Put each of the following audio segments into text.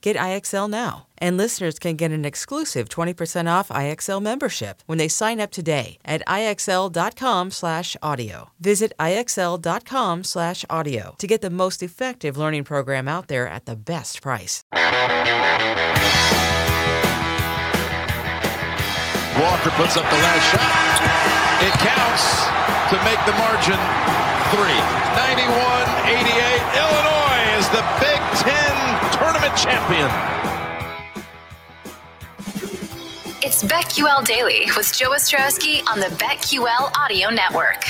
Get IXL now. And listeners can get an exclusive 20% off IXL membership when they sign up today at IXL.com slash audio. Visit IXL.com slash audio to get the most effective learning program out there at the best price. Walker puts up the last shot. It counts to make the margin three. 91-88. Illinois is the Big Ten tournament champion. It's BetQL Daily with Joe Ostrowski on the BetQL Audio Network.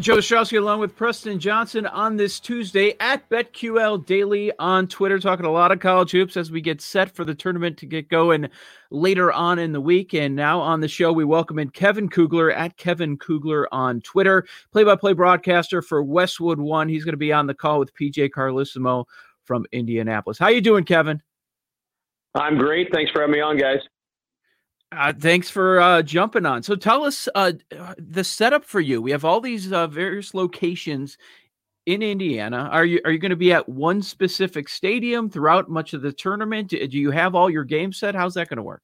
Joe Ostrowski along with Preston Johnson on this Tuesday at BetQL Daily on Twitter, talking a lot of college hoops as we get set for the tournament to get going later on in the week. And now on the show, we welcome in Kevin Kugler at Kevin Kugler on Twitter, play by play broadcaster for Westwood One. He's going to be on the call with PJ Carlesimo from Indianapolis. How you doing, Kevin? I'm great. Thanks for having me on, guys. Uh, thanks for uh, jumping on. So tell us uh, the setup for you. We have all these uh, various locations in Indiana. Are you are you going to be at one specific stadium throughout much of the tournament? Do you have all your games set? How's that going to work?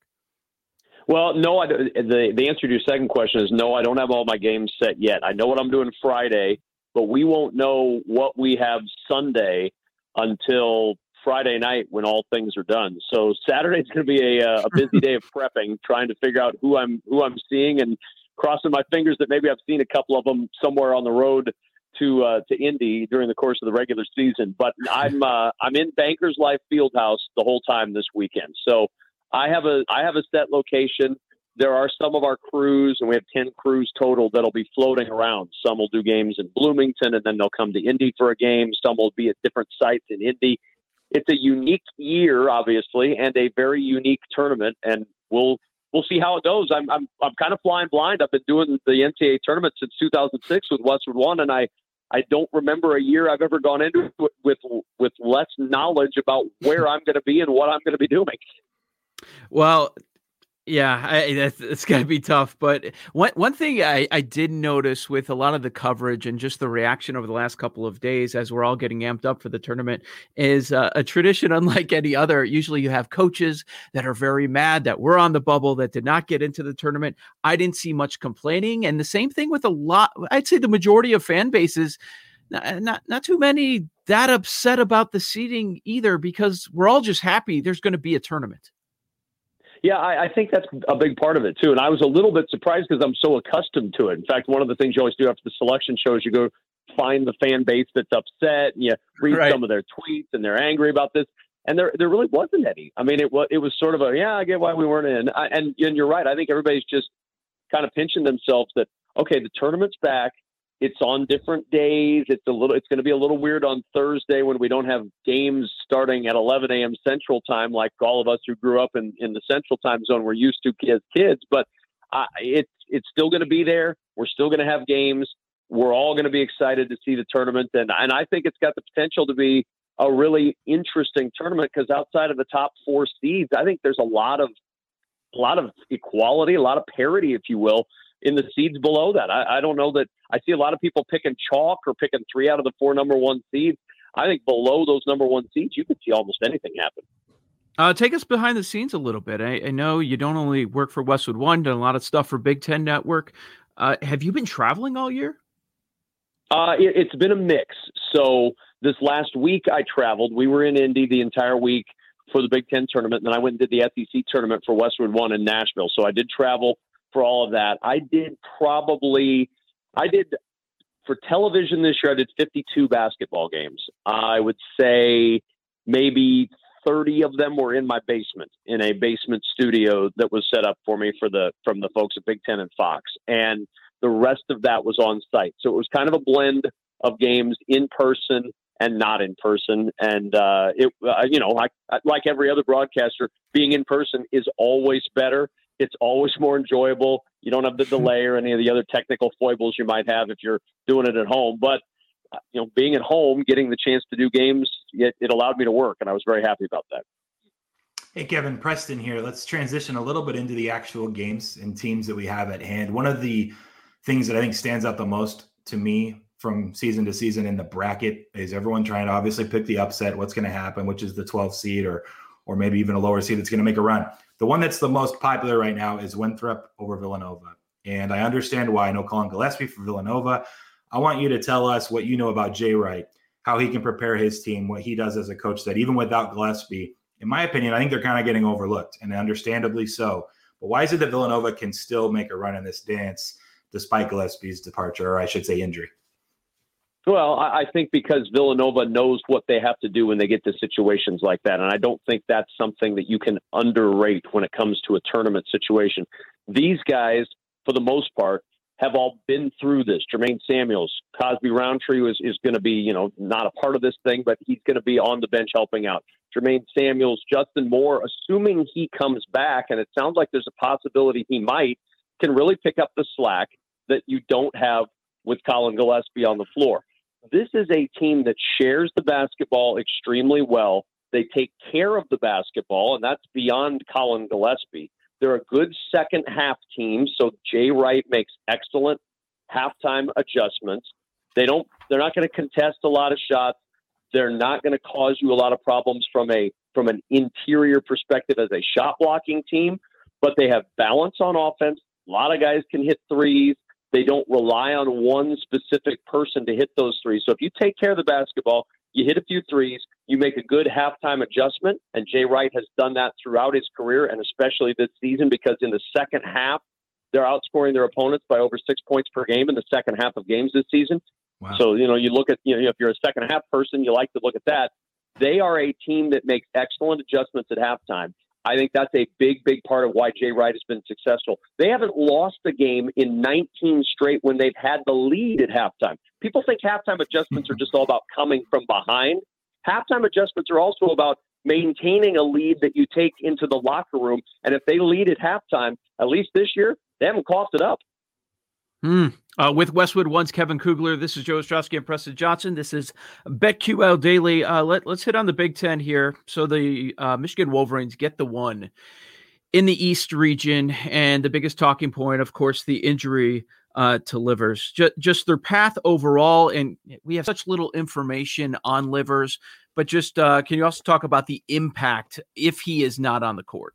Well, no. I, the the answer to your second question is no. I don't have all my games set yet. I know what I'm doing Friday, but we won't know what we have Sunday until Friday night when all things are done. So Saturday's going to be a, uh, a busy day of prepping, trying to figure out who I'm who I'm seeing and crossing my fingers that maybe I've seen a couple of them somewhere on the road to uh, to Indy during the course of the regular season. But I'm uh, I'm in Bankers Life Fieldhouse the whole time this weekend. So I have a I have a set location. There are some of our crews, and we have ten crews total that'll be floating around. Some will do games in Bloomington, and then they'll come to Indy for a game. Some will be at different sites in Indy it's a unique year, obviously, and a very unique tournament, and we'll we'll see how it goes. I'm I'm I'm kind of flying blind. I've been doing the NCAA tournament since 2006 with Westwood One, and I I don't remember a year I've ever gone into it with with less knowledge about where I'm going to be and what I'm going to be doing. Well, yeah, I, it's, it's going to be tough. But one one thing I, I did notice with a lot of the coverage and just the reaction over the last couple of days as we're all getting amped up for the tournament is uh, a tradition unlike any other. Usually, you have coaches that are very mad that we're on the bubble that did not get into the tournament. I didn't see much complaining, and the same thing with a lot. I'd say the majority of fan bases. Not, not not too many that upset about the seating either because we're all just happy there's going to be a tournament. Yeah, I, I, think that's a big part of it too. And I was a little bit surprised because I'm so accustomed to it. In fact, one of the things you always do after the selection show is you go find the fan base that's upset and you read right. some of their tweets and they're angry about this. And there, there really wasn't any. I mean, it was, it was sort of a, yeah, I get why we weren't in. I, and, and you're right. I think everybody's just kind of pinching themselves that, okay, the tournament's back. It's on different days. It's a little. It's going to be a little weird on Thursday when we don't have games starting at 11 a.m. Central Time, like all of us who grew up in, in the Central Time Zone were used to as kids. But uh, it's it's still going to be there. We're still going to have games. We're all going to be excited to see the tournament, and and I think it's got the potential to be a really interesting tournament because outside of the top four seeds, I think there's a lot of a lot of equality, a lot of parity, if you will, in the seeds below that. I, I don't know that I see a lot of people picking chalk or picking three out of the four number one seeds. I think below those number one seeds, you could see almost anything happen. Uh, take us behind the scenes a little bit. I, I, know you don't only work for Westwood One, done a lot of stuff for Big Ten Network. Uh, have you been traveling all year? Uh, it, it's been a mix. So this last week I traveled. We were in Indy the entire week for the Big Ten tournament, and then I went and did the SEC tournament for Westwood One in Nashville. So I did travel for all of that. I did probably, I did for television this year, I did 52 basketball games. I would say maybe 30 of them were in my basement in a basement studio that was set up for me for the from the folks at Big Ten and Fox, and the rest of that was on site. So it was kind of a blend of games in person and not in person. And uh, it, uh, you know, like like every other broadcaster, being in person is always better it's always more enjoyable. You don't have the delay or any of the other technical foibles you might have if you're doing it at home. But uh, you know, being at home, getting the chance to do games, it, it allowed me to work, and I was very happy about that. Hey, Kevin Preston here. Let's transition a little bit into the actual games and teams that we have at hand. One of the things that I think stands out the most to me from season to season in the bracket is everyone trying to obviously pick the upset, what's going to happen, which is the 12th seed or or maybe even a lower seed that's going to make a run. The one that's the most popular right now is Winthrop over Villanova. And I understand why. I know Collin Gillespie for Villanova. I want you to tell us what you know about Jay Wright, how he can prepare his team, what he does as a coach that even without Gillespie, in my opinion, I think they're kind of getting overlooked and understandably so. But why is it that Villanova can still make a run in this dance despite Gillespie's departure, or I should say injury? Well, I think because Villanova knows what they have to do when they get to situations like that. And I don't think that's something that you can underrate when it comes to a tournament situation. These guys, for the most part, have all been through this. Jermaine Samuels, Cosby Roundtree is, is going to be, you know, not a part of this thing, but he's going to be on the bench helping out. Jermaine Samuels, Justin Moore, assuming he comes back, and it sounds like there's a possibility he might, can really pick up the slack that you don't have with Collin Gillespie on the floor. This is a team that shares the basketball extremely well. They take care of the basketball, and that's beyond Collin Gillespie. They're a good second half team, so Jay Wright makes excellent halftime adjustments. They don't they're not going to contest a lot of shots. They're not going to cause you a lot of problems from a from an interior perspective as a shot blocking team, but they have balance on offense. A lot of guys can hit threes. They don't rely on one specific person to hit those threes. So if you take care of the basketball, you hit a few threes, you make a good halftime adjustment. And Jay Wright has done that throughout his career and especially this season because in the second half, they're outscoring their opponents by over six points per game in the second half of games this season. Wow. So, you know, you look at, you know, if you're a second half person, you like to look at that. They are a team that makes excellent adjustments at halftime. I think that's a big, big part of why Jay Wright has been successful. They haven't lost a game in 19 straight when they've had the lead at halftime. People think halftime adjustments are just all about coming from behind. Halftime adjustments are also about maintaining a lead that you take into the locker room. And if they lead at halftime, at least this year, they haven't coughed it up. Hmm. Uh, with Westwood One's Kevin Kugler, this is Joe Ostrowski and Preston Johnson. This is BetQL Daily. Uh, let, us hit on the Big Ten here. So the uh, Michigan Wolverines get the one in the East region, and the biggest talking point, of course, the injury uh, to Livers. Just, just their path overall, and we have such little information on Livers. But just uh, can you also talk about the impact if he is not on the court?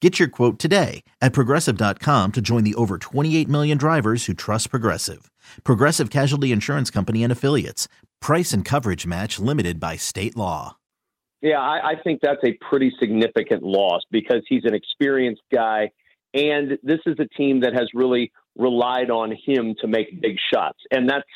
Get your quote today at progressive.com to join the over 28 million drivers who trust Progressive. Progressive Casualty Insurance Company and Affiliates. Price and coverage match limited by state law. Yeah, I, I think that's a pretty significant loss because he's an experienced guy. And this is a team that has really relied on him to make big shots. And that's,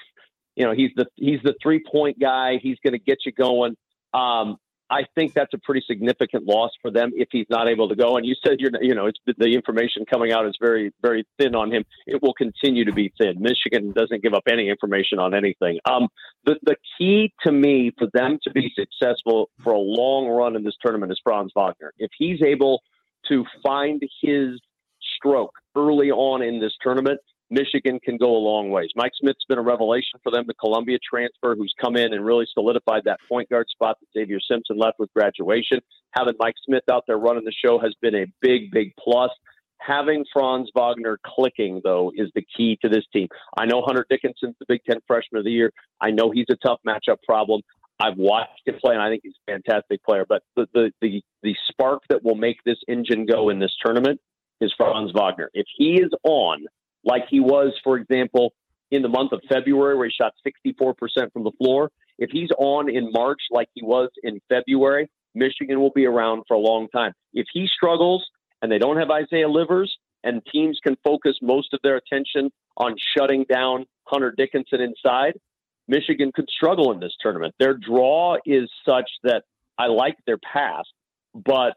you know, he's the he's the three point guy. He's going to get you going. Um, I think that's a pretty significant loss for them if he's not able to go. And you said you're, you know, it's the information coming out is very, very thin on him. It will continue to be thin. Michigan doesn't give up any information on anything. Um, the the key to me for them to be successful for a long run in this tournament is Franz Wagner. If he's able to find his stroke early on in this tournament, Michigan can go a long ways. Mike Smith's been a revelation for them, the Columbia transfer, who's come in and really solidified that point guard spot that Xavier Simpson left with graduation. Having Mike Smith out there running the show has been a big, big plus. Having Franz Wagner clicking, though, is the key to this team. I know Hunter Dickinson's the Big Ten Freshman of the Year. I know he's a tough matchup problem. I've watched him play, and I think he's a fantastic player. But the, the, the, the spark that will make this engine go in this tournament is Franz Wagner. If he is on, like he was, for example, in the month of February, where he shot 64% from the floor. If he's on in March, like he was in February, Michigan will be around for a long time. If he struggles and they don't have Isaiah Livers and teams can focus most of their attention on shutting down Hunter Dickinson inside, Michigan could struggle in this tournament. Their draw is such that I like their pass, but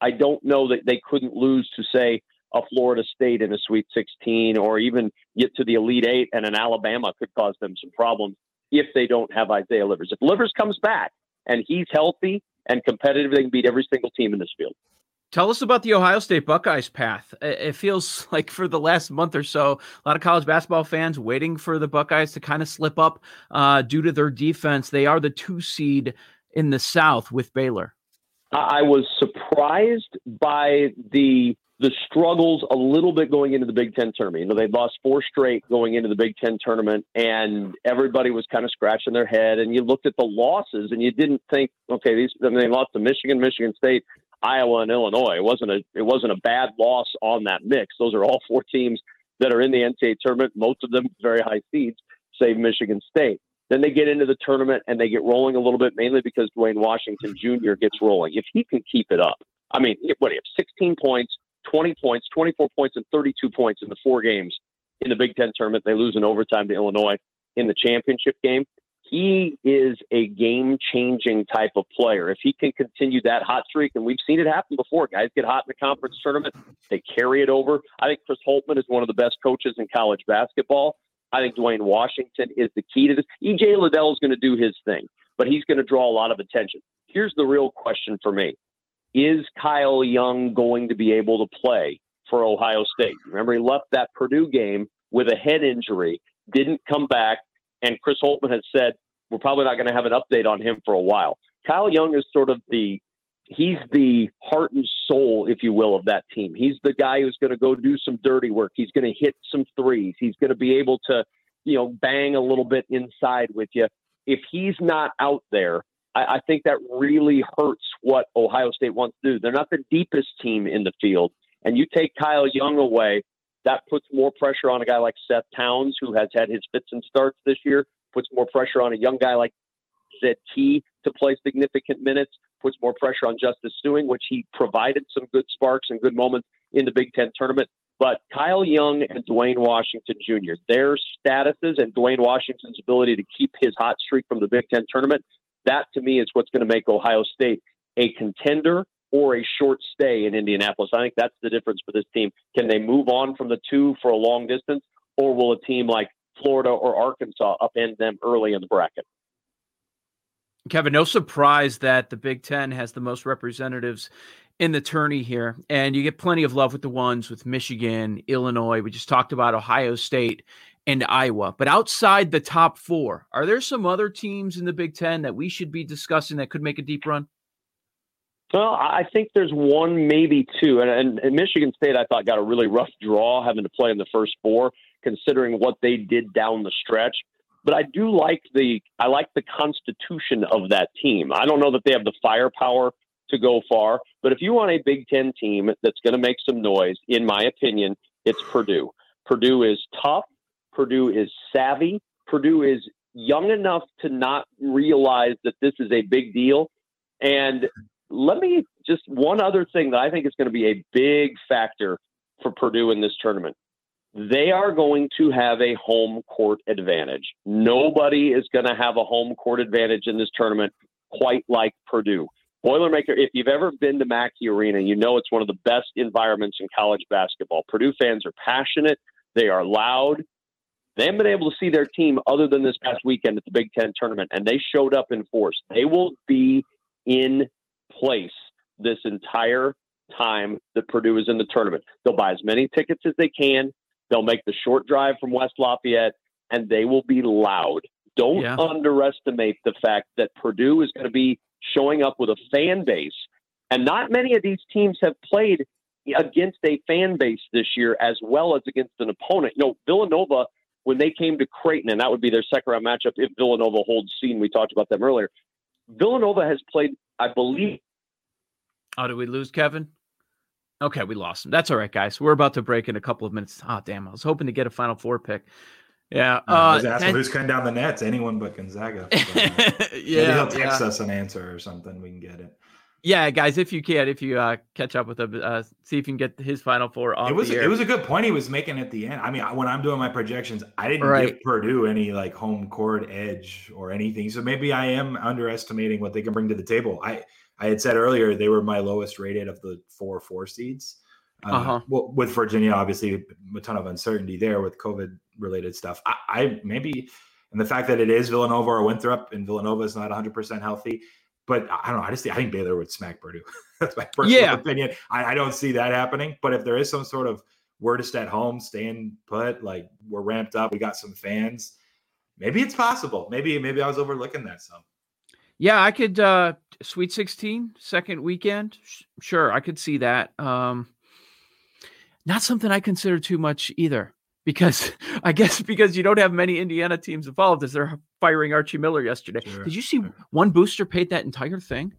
I don't know that they couldn't lose to, say, a Florida State in a Sweet 16 or even get to the Elite Eight, and an Alabama could cause them some problems if they don't have Isaiah Livers. If Livers comes back and he's healthy and competitive, they can beat every single team in this field. Tell us about the Ohio State Buckeyes path. It feels like for the last month or so, a lot of college basketball fans waiting for the Buckeyes to kind of slip up uh, due to their defense. They are the two seed in the South with Baylor. I was surprised by the the struggles a little bit going into the Big Ten tournament. You know, they'd lost four straight going into the Big Ten tournament, and everybody was kind of scratching their head. And you looked at the losses, and you didn't think, okay, these. I mean, they lost to Michigan, Michigan State, Iowa, and Illinois. It wasn't a it wasn't a bad loss on that mix. Those are all four teams that are in the NCAA tournament. Most of them very high seeds, save Michigan State. Then they get into the tournament and they get rolling a little bit, mainly because Duane Washington Jr. gets rolling. If he can keep it up, I mean, what do you have? 16 points, 20 points, 24 points, and 32 points in the four games in the Big Ten tournament. They lose in overtime to Illinois in the championship game. He is a game changing type of player. If he can continue that hot streak, and we've seen it happen before, guys get hot in the conference tournament, they carry it over. I think Chris Holtmann is one of the best coaches in college basketball. I think Duane Washington is the key to this. EJ Liddell is going to do his thing, but he's going to draw a lot of attention. Here's the real question for me is Kyle Young going to be able to play for Ohio State? Remember, he left that Purdue game with a head injury, didn't come back, and Chris Holtmann has said we're probably not going to have an update on him for a while. Kyle Young is sort of the he's the heart and soul, if you will, of that team. He's the guy who's going to go do some dirty work. He's going to hit some threes. He's going to be able to, you know, bang a little bit inside with you. If he's not out there, I, I think that really hurts what Ohio State wants to do. They're not the deepest team in the field, and you take Kyle Young away, that puts more pressure on a guy like Seth Towns, who has had his fits and starts this year. Puts more pressure on a young guy like Key to play significant minutes. Puts more pressure on Justice Sueing, which he provided some good sparks and good moments in the Big Ten tournament. But Kyle Young and Duane Washington Jr., their statuses and Duane Washington's ability to keep his hot streak from the Big Ten tournament that to me is what's going to make Ohio State a contender or a short stay in Indianapolis. I think that's the difference for this team. Can they move on from the two for a long distance, or will a team like Florida or Arkansas upend them early in the bracket? Kevin, no surprise that the Big Ten has the most representatives in the tourney here, and you get plenty of love with the ones with Michigan, Illinois. We just talked about Ohio State and Iowa. But outside the top four, are there some other teams in the Big Ten that we should be discussing that could make a deep run? Well, I think there's one, maybe two, and, and, and, Michigan State I thought got a really rough draw having to play in the first four, considering what they did down the stretch. But I do like the I like the constitution of that team. I don't know that they have the firepower to go far, but if you want a Big Ten team that's going to make some noise, in my opinion, it's Purdue. Purdue is tough. Purdue is savvy. Purdue is young enough to not realize that this is a big deal. And let me just one other thing that I think is going to be a big factor for Purdue in this tournament. They are going to have a home court advantage. Nobody is going to have a home court advantage in this tournament quite like Purdue. Boilermaker, if you've ever been to Mackey Arena, you know it's one of the best environments in college basketball. Purdue fans are passionate, they are loud. They haven't been able to see their team other than this past weekend at the Big Ten tournament, and they showed up in force. They will be in place this entire time that Purdue is in the tournament. They'll buy as many tickets as they can. They'll make the short drive from West Lafayette, and they will be loud. Don't yeah. underestimate the fact that Purdue is going to be showing up with a fan base. And not many of these teams have played against a fan base this year as well as against an opponent. You know, Villanova, when they came to Creighton, and that would be their second round matchup if Villanova holds scene, we talked about them earlier. Villanova has played, I believe. Oh, did we lose Kevin? Okay, we lost him. That's all right, guys. We're about to break in a couple of minutes. Oh, damn. I was hoping to get a Final Four pick. Yeah. Uh, I was asking and, who's cutting down the nets. Anyone but Gonzaga. yeah. Maybe he'll text yeah. us an answer or something. We can get it. Yeah, guys, if you can, if you uh, catch up with him, uh, see if you can get his final four on. It was it was a good point he was making at the end. I mean, when I'm doing my projections, I didn't right. give Purdue any like home court edge or anything. So maybe I am underestimating what they can bring to the table. I I had said earlier they were my lowest rated of the four four seeds. Uh, uh-huh. well, with Virginia, obviously a ton of uncertainty there with COVID related stuff. I, I, maybe, and the fact that it is Villanova or Winthrop, and Villanova is not 100 percent healthy. But I don't know. I just think, I think Baylor would smack Purdue. That's my personal yeah. opinion. I, I, don't see that happening. But if there is some sort of we're just at home, staying put, like we're ramped up, we got some fans. Maybe it's possible. Maybe maybe I was overlooking that some. Yeah, I could uh Sweet 16 second weekend. Sure, I could see that. Um not something I consider too much either, because I guess because you don't have many Indiana teams involved as they're firing Archie Miller yesterday. Sure, Did you see one booster paid that entire thing?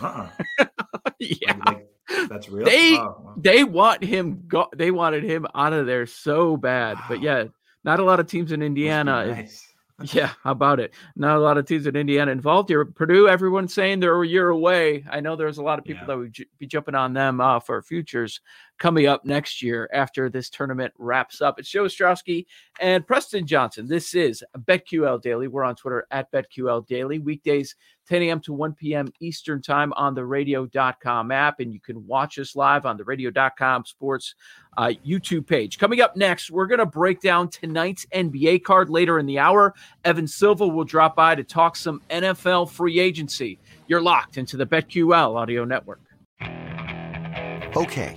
Uh-uh. yeah. Like, that's real. They oh, wow. they want him go they wanted him out of there so bad. Wow. But yeah, not a lot of teams in Indiana. Nice. Yeah, how about it? Not a lot of teams in Indiana involved here. Purdue, everyone's saying they're a year away. I know there's a lot of people yeah. that would j- be jumping on them uh, for futures coming up next year after this tournament wraps up. It's Joe Ostrowski and Preston Johnson. This is BetQL Daily. We're on Twitter at BetQL Daily, weekdays 10 a.m. to 1 p.m. Eastern Time on the radio.com app. And you can watch us live on the radio.com sports uh, YouTube page. Coming up next, we're going to break down tonight's NBA card later in the hour. Evan Silva will drop by to talk some NFL free agency. You're locked into the BetQL audio network. Okay,